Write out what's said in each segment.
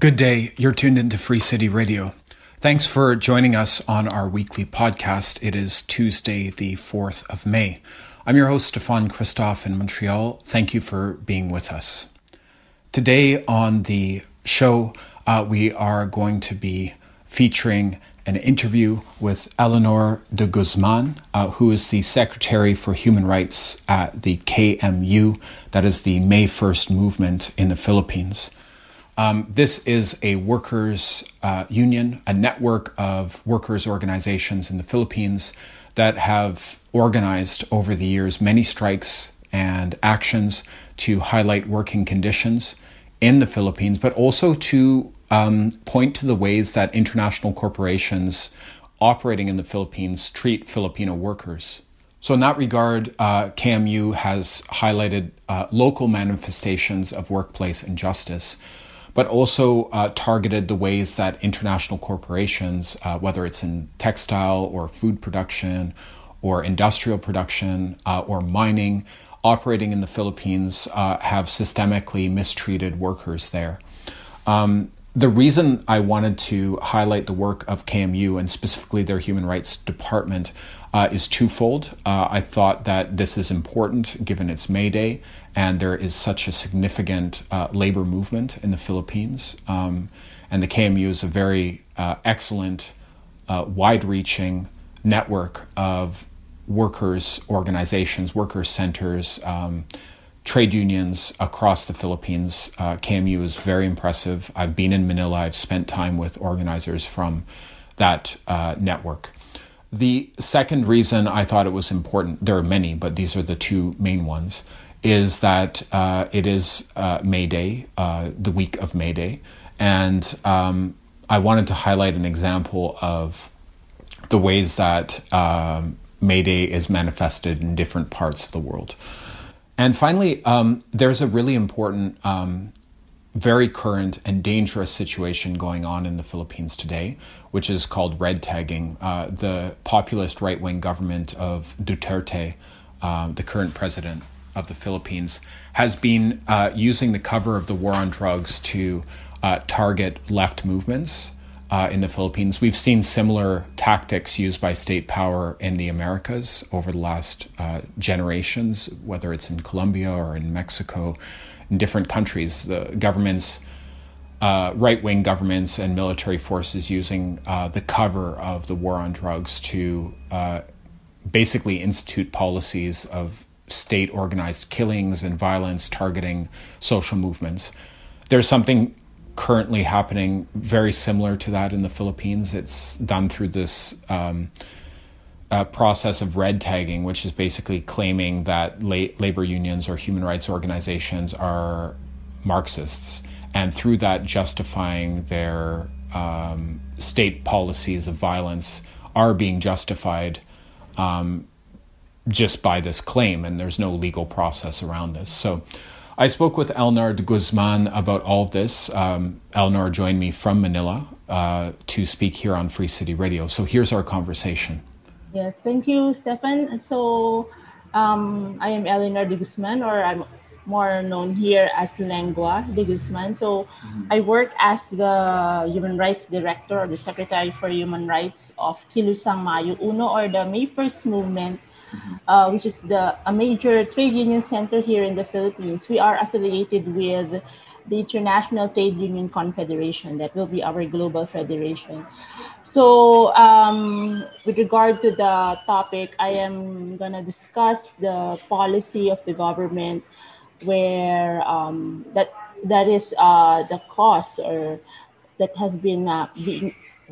Good day. You're tuned into Free City Radio. Thanks for joining us on our weekly podcast. It is Tuesday, the 4th of May. I'm your host, Stefan Christoff in Montreal. Thank you for being with us. Today on the show, uh, we are going to be featuring an interview with Eleanor de Guzman, uh, who is the Secretary for Human Rights at the KMU, that is the May 1st movement in the Philippines. Um, this is a workers' uh, union, a network of workers' organizations in the Philippines that have organized over the years many strikes and actions to highlight working conditions in the Philippines, but also to um, point to the ways that international corporations operating in the Philippines treat Filipino workers. So, in that regard, uh, KMU has highlighted uh, local manifestations of workplace injustice but also uh, targeted the ways that international corporations, uh, whether it's in textile or food production or industrial production uh, or mining, operating in the Philippines, uh, have systemically mistreated workers there. Um, the reason I wanted to highlight the work of KMU and specifically their human rights department uh, is twofold. Uh, I thought that this is important given it's May Day and there is such a significant uh, labor movement in the Philippines. Um, and the KMU is a very uh, excellent, uh, wide reaching network of workers' organizations, workers' centers, um, trade unions across the Philippines. Uh, KMU is very impressive. I've been in Manila, I've spent time with organizers from that uh, network. The second reason I thought it was important, there are many, but these are the two main ones, is that uh, it is uh, May Day, uh, the week of May Day, and um, I wanted to highlight an example of the ways that um, May Day is manifested in different parts of the world. And finally, um, there's a really important, um, very current and dangerous situation going on in the Philippines today, which is called red tagging. Uh, the populist right wing government of Duterte, uh, the current president, of the Philippines has been uh, using the cover of the war on drugs to uh, target left movements uh, in the Philippines. We've seen similar tactics used by state power in the Americas over the last uh, generations, whether it's in Colombia or in Mexico, in different countries. The governments. Uh, right wing governments and military forces using uh, the cover of the war on drugs to basically institute policies of state organized killings and violence targeting social movements. There's something currently happening very similar to that in the Philippines. It's done through this um, uh, process of red tagging, which is basically claiming that la- labor unions or human rights organizations are Marxists, and through that justifying their um, state policies of violence are being justified um, just by this claim, and there's no legal process around this. So I spoke with Eleanor de Guzman about all of this. Um, joined me from Manila uh, to speak here on Free City Radio. So here's our conversation. Yes, thank you, Stefan. So um, I am Eleanor de Guzman, or I'm more known here as Lengua de Guzman. So mm-hmm. I work as the Human Rights Director or the Secretary for Human Rights of Kilusang Mayo Uno or the May First Movement uh, which is the a major trade union center here in the Philippines. We are affiliated with the International Trade Union Confederation. That will be our global federation. So, um, with regard to the topic, I am gonna discuss the policy of the government, where um, that that is uh, the cost or that has been uh,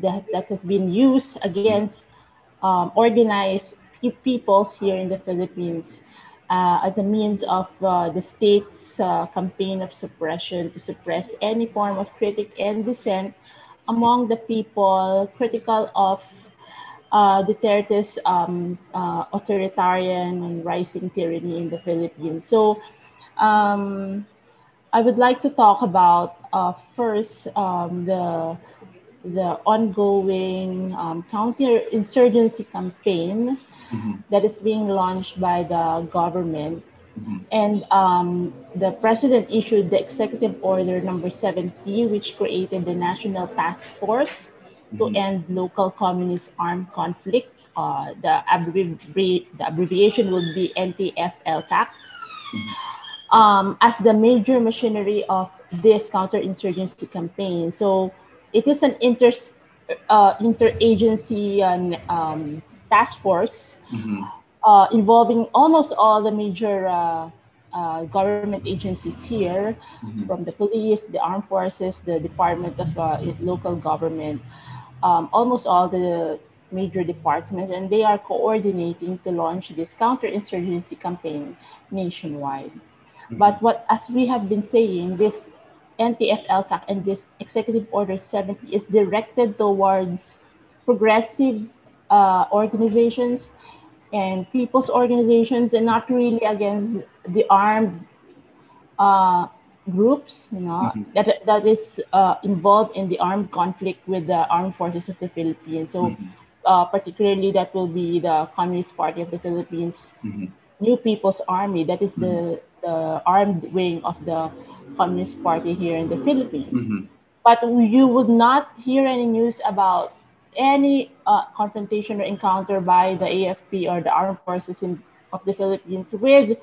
that, that has been used against um, organized peoples here in the Philippines as a means of uh, the state's uh, campaign of suppression to suppress any form of critic and dissent among the people critical of uh, Duterte's um, uh, authoritarian and rising tyranny in the Philippines. So um, I would like to talk about uh, first um, the the ongoing um, counterinsurgency campaign mm-hmm. that is being launched by the government Mm-hmm. And um, the president issued the executive order number 70, which created the National Task Force mm-hmm. to end local communist armed conflict. Uh, the, abbrevi- the abbreviation would be NTF-ELCAC. Mm-hmm. Um, as the major machinery of this counterinsurgency campaign. So it is an inter, uh, interagency um, task force mm-hmm. uh, involving almost all the major uh, uh government agencies here, mm-hmm. from the police, the armed forces, the Department of uh, Local Government, um, almost all the major departments, and they are coordinating to launch this counterinsurgency campaign nationwide. Mm-hmm. But what, as we have been saying, this NTF-ELCAC and this Executive Order 70 is directed towards progressive uh, organizations and people's organizations and not really against the armed uh, groups, you know, mm-hmm. that, that is uh, involved in the armed conflict with the armed forces of the Philippines. So mm-hmm. Uh, particularly that will be the Communist Party of the Philippines, mm-hmm. New People's Army, that is the, the armed wing of the Communist Party here in the Philippines. Mm-hmm. But you would not hear any news about any uh, confrontation or encounter by the AFP or the armed forces in, of the Philippines with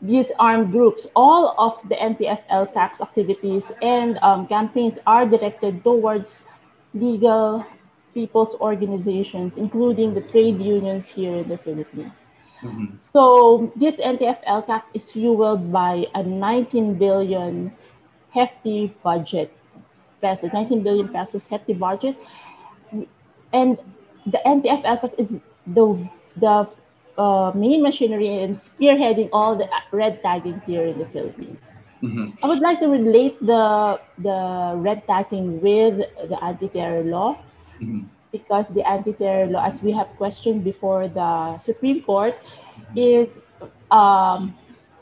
these armed groups. All of the NTF-ELCAC's activities and um, campaigns are directed towards legal people's organizations, including the trade unions here in the Philippines. Mm-hmm. So this NTF-ELCAC is fueled by a 19 billion hefty budget, pesos, 19 billion pesos hefty budget. And the NTF-ELCAC is the, the uh, main machinery in spearheading all the red tagging here in the Philippines. Mm-hmm. I would like to relate the the red tagging with the anti-terror law. Mm-hmm because the anti-terror law, as we have questioned before the Supreme Court, is um,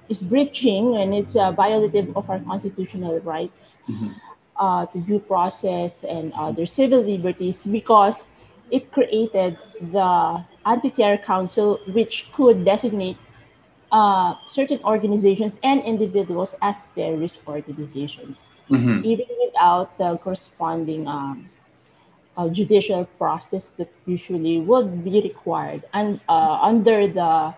is breaching and it's uh, violative of our constitutional rights mm-hmm. uh, to due process and other civil liberties because it created the anti-terror council which could designate uh, certain organizations and individuals as terrorist organizations mm-hmm. even without the corresponding um, uh, judicial process that usually would be required and uh, under the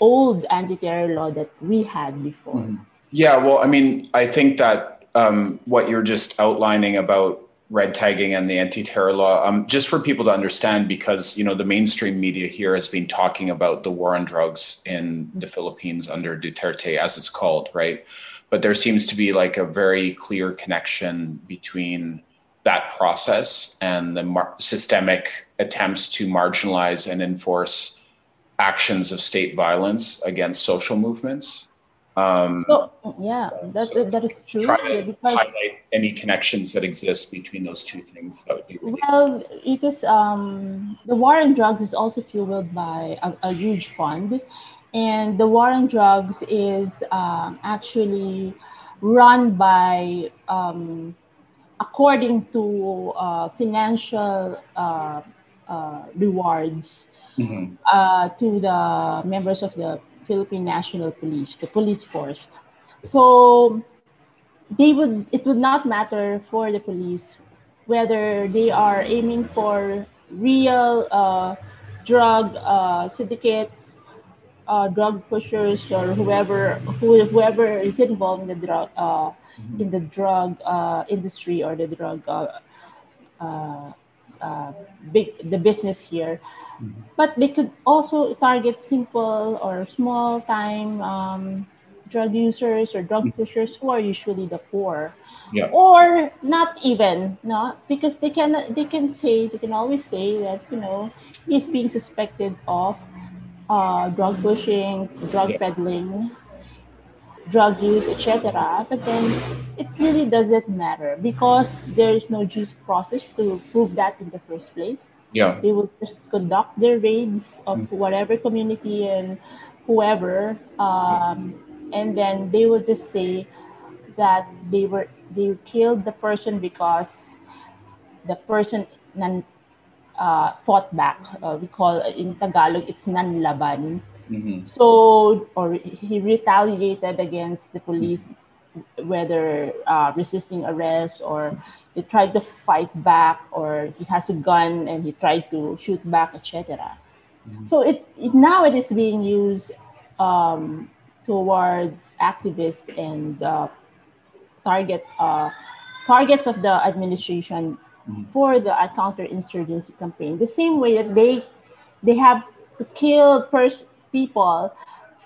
old anti-terror law that we had before. Mm-hmm. Yeah, well, I mean, I think that um, what you're just outlining about red tagging and the anti-terror law, um, just for people to understand, because you know the mainstream media here has been talking about the war on drugs in the Philippines under Duterte, as it's called, right? But there seems to be like a very clear connection between that process and the mar- systemic attempts to marginalize and enforce actions of state violence against social movements. Um, so, yeah, that, that is true. Try to because, highlight any connections that exist between those two things. That would be really well, it is um, the war on drugs is also fueled by a, a huge fund, and the war on drugs is um, actually run by um, according to uh, financial uh, uh, rewards mm-hmm. Uh, to the members of the Philippine National Police, the police force. So they would it would not matter for the police whether they are aiming for real uh, drug uh, syndicates, drug pushers, or whoever who, whoever is involved in the drug mm-hmm. in the drug uh, industry or the drug uh, big the business here mm-hmm. but they could also target simple or small time um, drug users or drug mm-hmm. pushers who are usually the poor yeah. or not even no because they can they can say they can always say that you know he's being suspected of uh, drug pushing drug yeah. peddling drug use, etc. But then it really doesn't matter because there is no due process to prove that in the first place. Yeah. They will just conduct their raids of mm-hmm. whatever community and whoever, um, and then they will just say that they were they killed the person because the person nan, uh, fought back. Uh, we call in Tagalog it's nanlaban Mm-hmm. So, or he retaliated against the police, whether uh, resisting arrest or he tried to fight back or he has a gun and he tried to shoot back, etc. Mm-hmm. So it, it, now it is being used um, towards activists and uh, target uh, targets of the administration mm-hmm. for the counterinsurgency campaign. The same way that they they have to kill pers- people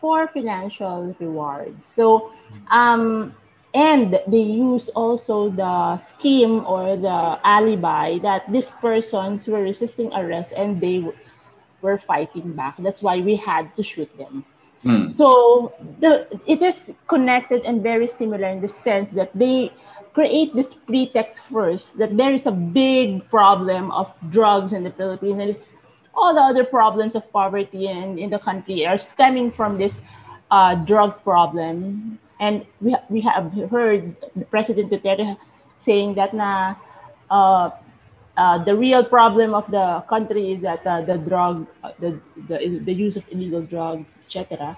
for financial rewards. So, um, and they use also the scheme or the alibi that these persons were resisting arrest and they were fighting back. That's why we had to shoot them. Mm. So the it is connected and very similar in the sense that they create this pretext first that there is a big problem of drugs in the Philippines and it's all the other problems of poverty in, in the country are stemming from this uh, drug problem. And we, we have heard the President Duterte saying that na, uh, uh, the real problem of the country is that uh, the drug, uh, the, the, the use of illegal drugs, etc.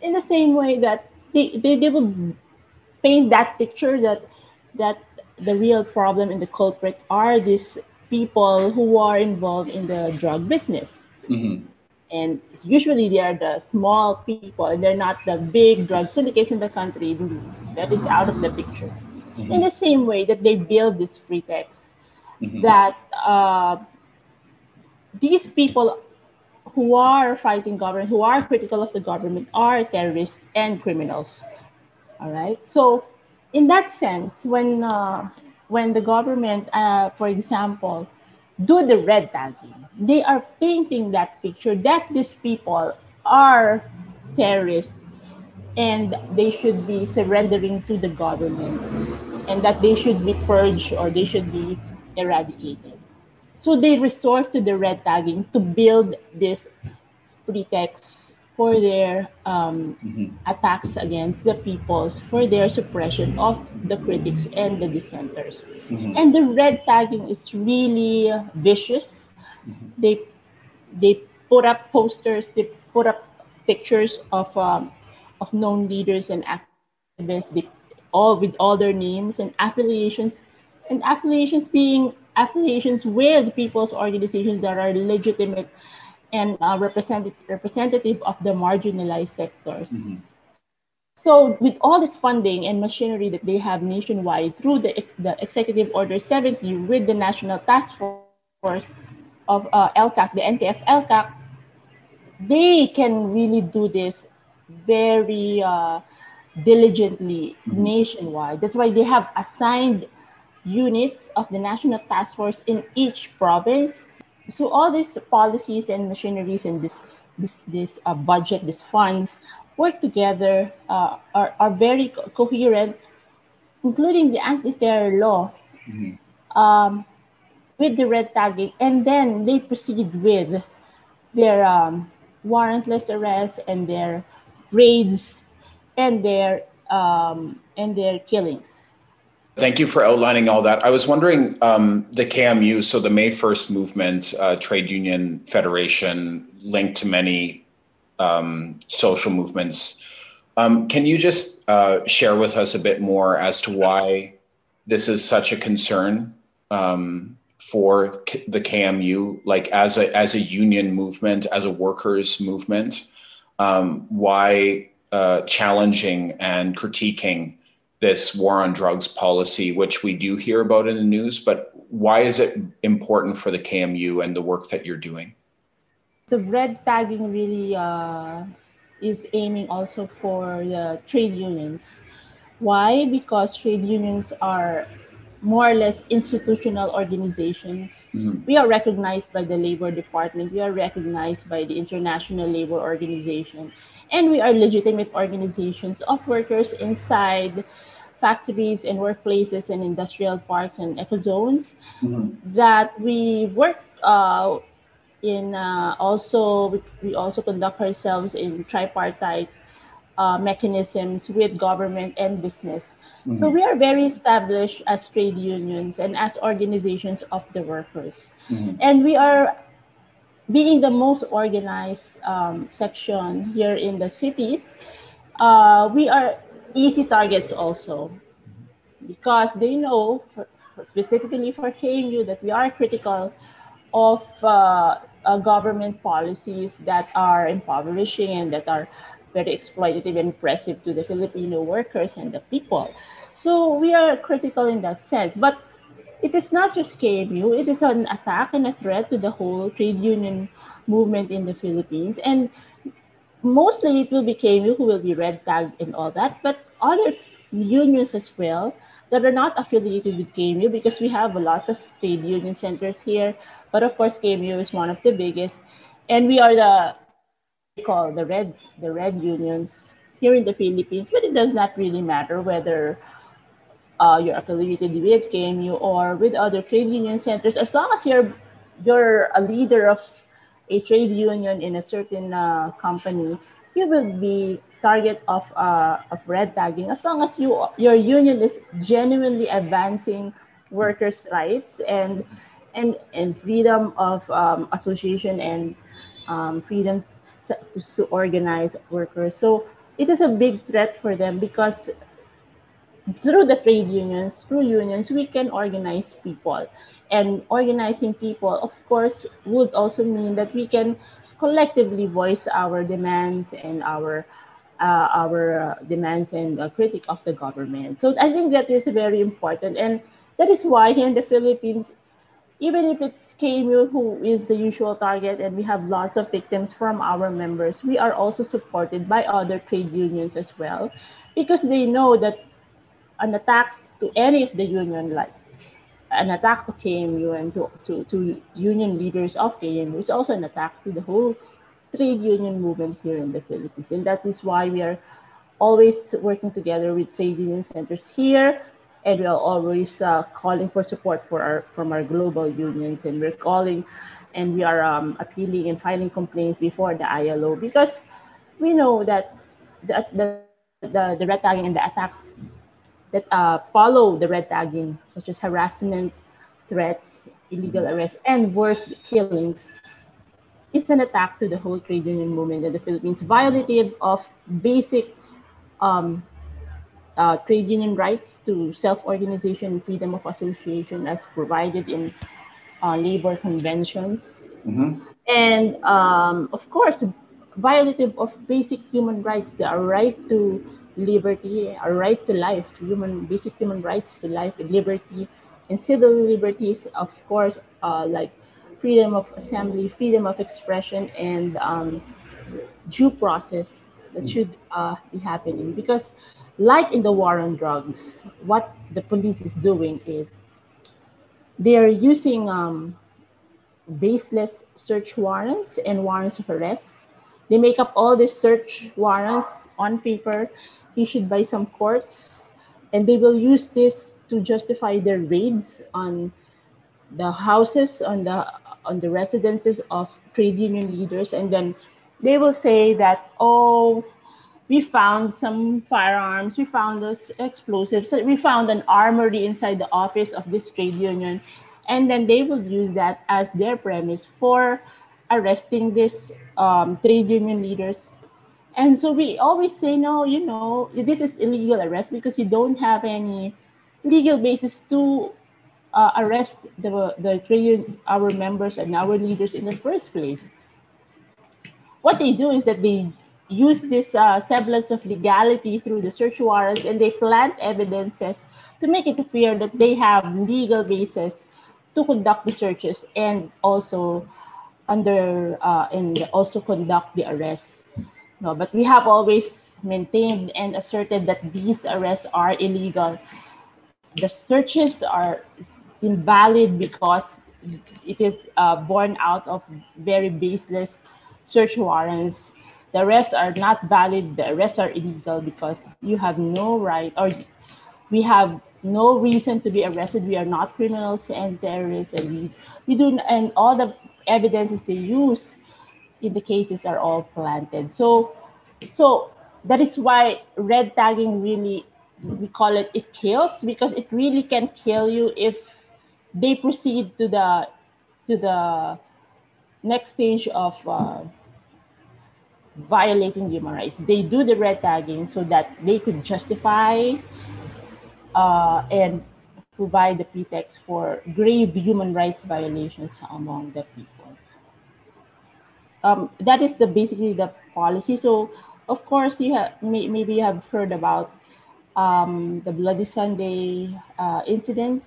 In the same way that they, they, they will paint that picture that that the real problem and the culprit are these people who are involved in the drug business. Mm-hmm. And usually they are the small people and they're not the big drug syndicates in the country that is out of the picture. Mm-hmm. In the same way that they build this pretext mm-hmm. that uh, these people who are fighting government, who are critical of the government, are terrorists and criminals. All right. So, in that sense, when uh, when the government, uh, for example, do the red tagging, they are painting that picture that these people are terrorists and they should be surrendering to the government and that they should be purged or they should be eradicated. So they resort to the red tagging to build this pretext for their um, mm-hmm. attacks against the peoples, for their suppression of the critics and the dissenters. Mm-hmm. And the red tagging is really vicious. Mm-hmm. They they put up posters, they put up pictures of um, of known leaders and activists, they, all with all their names and affiliations, and affiliations being affiliations with people's organizations that are legitimate and uh, representative representative of the marginalized sectors. Mm-hmm. So, with all this funding and machinery that they have nationwide through the, the Executive Order 70 with the National Task Force of uh, LCAC, the NTF LCAC, they can really do this very uh, diligently mm-hmm. nationwide. That's why they have assigned units of the National Task Force in each province so all these policies and machineries and this this this uh, budget, these funds work together, uh, are, are very co- coherent, including the anti-terror law, mm-hmm. um, with the red tagging, and then they proceed with their um, warrantless arrests and their raids and their um, and their killings. Thank you for outlining all that. I was wondering um, the KMU, so the May 1st movement, uh, trade union federation, linked to many um, social movements. Um, can you just uh, share with us a bit more as to why this is such a concern um, for K- the KMU, like as a as a union movement, as a workers movement? Um, why uh, challenging and critiquing this war on drugs policy, which we do hear about in the news, but why is it important for the KMU and the work that you're doing? The red tagging really uh, is aiming also for the trade unions. Why? Because trade unions are more or less institutional organizations. Mm-hmm. We are recognized by the Labor Department, we are recognized by the International Labor Organization, and we are legitimate organizations of workers inside factories and workplaces and industrial parks and ecozones mm-hmm. that we work uh, in uh, also we, we, also conduct ourselves in tripartite uh, mechanisms with government and business mm-hmm. so we are very established as trade unions and as organizations of the workers mm-hmm. and we are being the most organized um, section here in the cities, uh, we are easy targets also because they know, for, specifically for KMU, that we are critical of uh, uh, government policies that are impoverishing and that are very exploitative and oppressive to the Filipino workers and the people. So we are critical in that sense. But it is not just KMU, it is an attack and a threat to the whole trade union movement in the Philippines. And mostly it will be KMU who will be red tagged and all that, but other unions as well that are not affiliated with KMU because we have lots of trade union centers here. But of course, KMU is one of the biggest. And we are the we call the red the red unions here in the Philippines, but it does not really matter whether uh, you're affiliated with KMU or with other trade union centers, as long as you're you're a leader of a trade union in a certain uh, company, you will be target of uh, of red tagging as long as you your union is genuinely advancing workers' rights and and and freedom of um, association and um, freedom to, to organize workers. So it is a big threat for them because through the trade unions, through unions, we can organize people. And organizing people, of course, would also mean that we can collectively voice our demands and our uh, our uh, demands and uh, critique of the government. So I think that is very important, and that is why here in the Philippines, even if it's KMU who is the usual target, and we have lots of victims from our members, we are also supported by other trade unions as well, because they know that an attack to any of the union, like an attack to KMU and to, to, to union leaders of KMU is also an attack to the whole trade union movement here in the Philippines. And that is why we are always working together with trade union centers here. And we are always uh, calling for support for our, from our global unions. And we're calling and we are um, appealing and filing complaints before the ILO because we know that the, the, the, the red tagging and the attacks that uh, follow the red tagging, such as harassment, threats, illegal arrests, and worse, killings, is an attack to the whole trade union movement in the Philippines, violative of basic um, uh, trade union rights to self-organization and freedom of association as provided in uh, labor conventions. Mm-hmm. And um, of course, violative of basic human rights, the right to liberty, a right to life, human basic human rights to life and liberty, and civil liberties, of course, uh, like freedom of assembly, freedom of expression, and um, due process that should uh, be happening. Because, like in the war on drugs, what the police is doing is they are using um, baseless search warrants and warrants of arrest. They make up all these search warrants on paper issued by some courts, and they will use this to justify their raids on the houses, on the on the residences of trade union leaders, and then they will say that oh we found some firearms, we found those explosives, we found an armory inside the office of this trade union. And then they will use that as their premise for arresting these um, trade union leaders and so we always say, no, you know, this is illegal arrest because you don't have any legal basis to uh, arrest the, the trade our members and our leaders in the first place. What they do is that they use this uh, semblance of legality through the search warrants and they plant evidences to make it appear that they have legal basis to conduct the searches and also under uh, and also conduct the arrests. No, but we have always maintained and asserted that these arrests are illegal. The searches are invalid because it is uh, born out of very baseless search warrants. The arrests are not valid. The arrests are illegal because you have no right or we have no reason to be arrested. We are not criminals and terrorists, and we, we do and all the evidences they use in the cases are all planted. So, so that is why red tagging really we call it it kills because it really can kill you if they proceed to the to the next stage of uh, violating human rights. They do the red tagging so that they could justify uh, and provide the pretext for grave human rights violations among the people. Um, that is the basically the policy. So, of course, you have may, maybe you have heard about um, the Bloody Sunday uh, incidents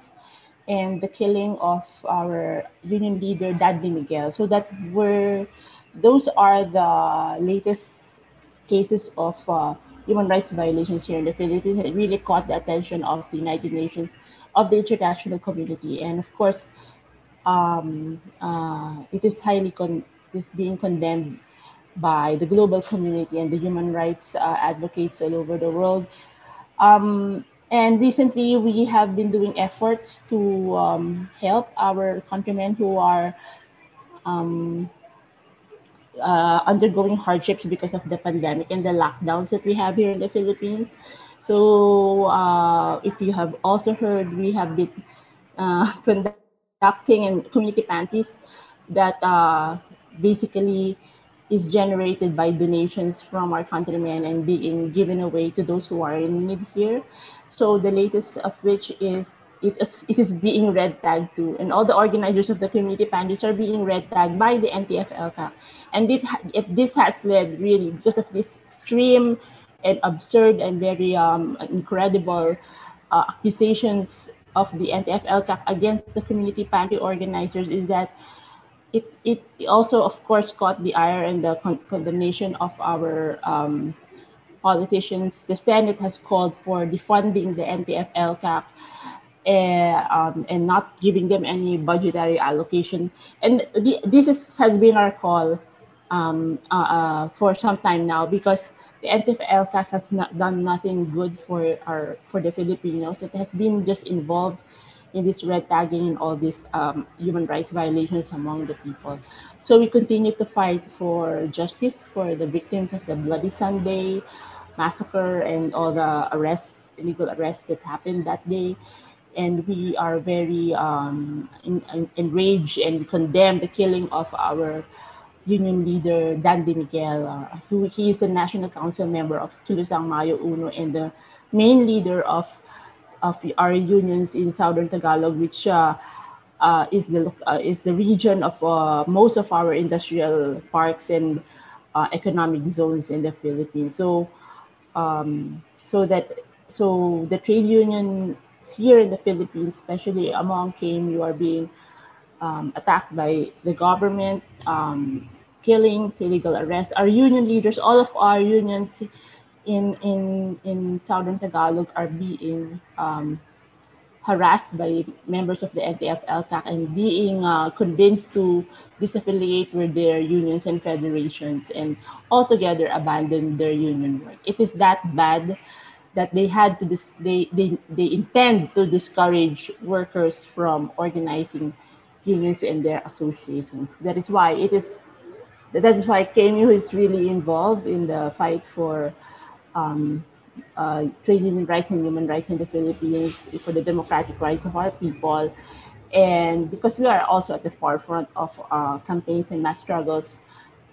and the killing of our union leader Dandy Miguel. So that were those are the latest cases of uh, human rights violations here in the Philippines. It really caught the attention of the United Nations, of the international community, and of course, um, uh, it is highly con- is being condemned by the global community and the human rights uh, advocates all over the world. Um, and recently, we have been doing efforts to um, help our countrymen who are um, uh, undergoing hardships because of the pandemic and the lockdowns that we have here in the Philippines. So, uh, if you have also heard, we have been uh, conducting and community pantries that uh, basically is generated by donations from our countrymen and being given away to those who are in need here. So the latest of which is it is, it is being red tagged too, and all the organizers of the community pantries are being red tagged by the NTF-ELCAC. And it, it, this has led really because of this extreme and absurd and very um, incredible uh, accusations of the NTF-ELCAC against the community pantry organizers is that it, it also, of course, caught the ire and the con- condemnation of our um, politicians. The Senate has called for defunding the NTF-ELCAC uh, eh, um, and not giving them any budgetary allocation. And the, this is, has been our call um, uh, uh, for some time now because the NTF-ELCAC has not done nothing good for our for the Filipinos. It has been just involved in this red tagging and all these um, human rights violations among the people. So we continue to fight for justice for the victims of the Bloody Sunday massacre and all the arrests, illegal arrests that happened that day. And we are very um, in, in, enraged and condemn the killing of our union leader, Dandy Miguel, uh, who he is a National Council member of Kilusang Mayo Uno and the main leader of of our unions in Southern Tagalog, which uh, uh, is the uh, is the region of uh, most of our industrial parks and uh, economic zones in the Philippines. So, um, so that so the trade unions here in the Philippines, especially among KMU, are being um, attacked by the government, um, killings, illegal arrests. Our union leaders, all of our unions in in in southern Tagalog are being um, harassed by members of the NTF-ELCAC and being uh, convinced to disaffiliate with their unions and federations and altogether abandon their union work. It is that bad that they had to dis- they, they they intend to discourage workers from organizing unions and their associations. That is why it is that is why KMU is really involved in the fight for um, uh, trade union rights and human rights in the Philippines, for the democratic rights of our people. And because we are also at the forefront of uh, campaigns and mass struggles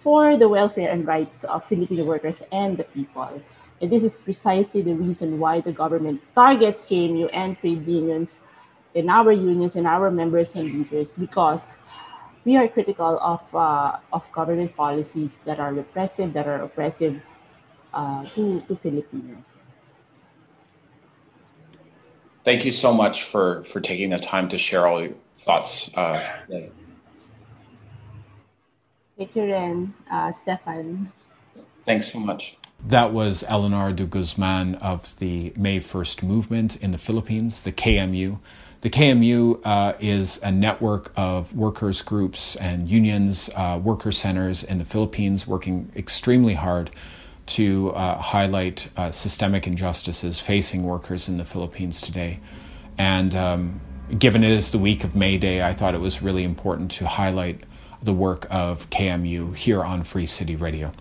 for the welfare and rights of Filipino workers and the people. And this is precisely the reason why the government targets KMU and trade unions in our unions and our members and leaders because we are critical of, uh, of government policies that are repressive, that are oppressive uh, to, to Filipinos. Thank you so much for, for taking the time to share all your thoughts. Uh, Thank you, Ren, uh, Stefan. Thanks so much. That was Eleanor de Guzman of the May 1st movement in the Philippines, the KMU. The KMU uh, is a network of workers' groups and unions, uh, worker centers in the Philippines working extremely hard to uh, highlight uh, systemic injustices facing workers in the Philippines today. And um, given it is the week of May Day, I thought it was really important to highlight the work of KMU here on Free City Radio.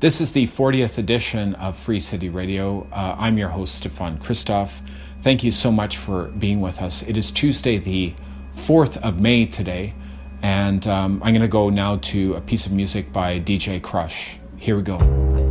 This is the 40th edition of Free City Radio. Uh, I'm your host, Stefan Christoff. Thank you so much for being with us. It is Tuesday, the 4th of May today, And um, I'm going to go now to a piece of music by DJ Krush. Here we go.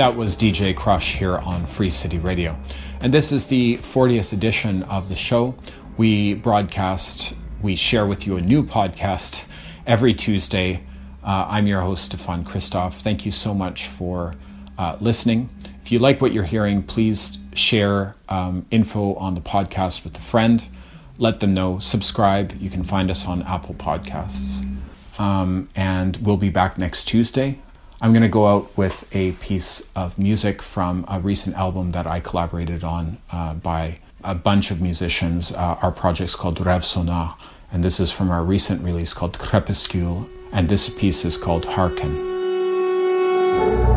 That was DJ Krush here on Free City Radio. And this is the 40th edition of the show. We broadcast, we share with you a new podcast every Tuesday. Uh, I'm your host, Stefan Christoff. Thank you so much for uh, listening. If you like what you're hearing, please share um, info on the podcast with a friend. Let them know. Subscribe. You can find us on Apple Podcasts. Um, and we'll be back next Tuesday. I'm going to go out with a piece of music from a recent album that I collaborated on uh, by a bunch of musicians. Uh, our project's called Revsonar, and this is from our recent release called Crepuscule, and this piece is called Hearken.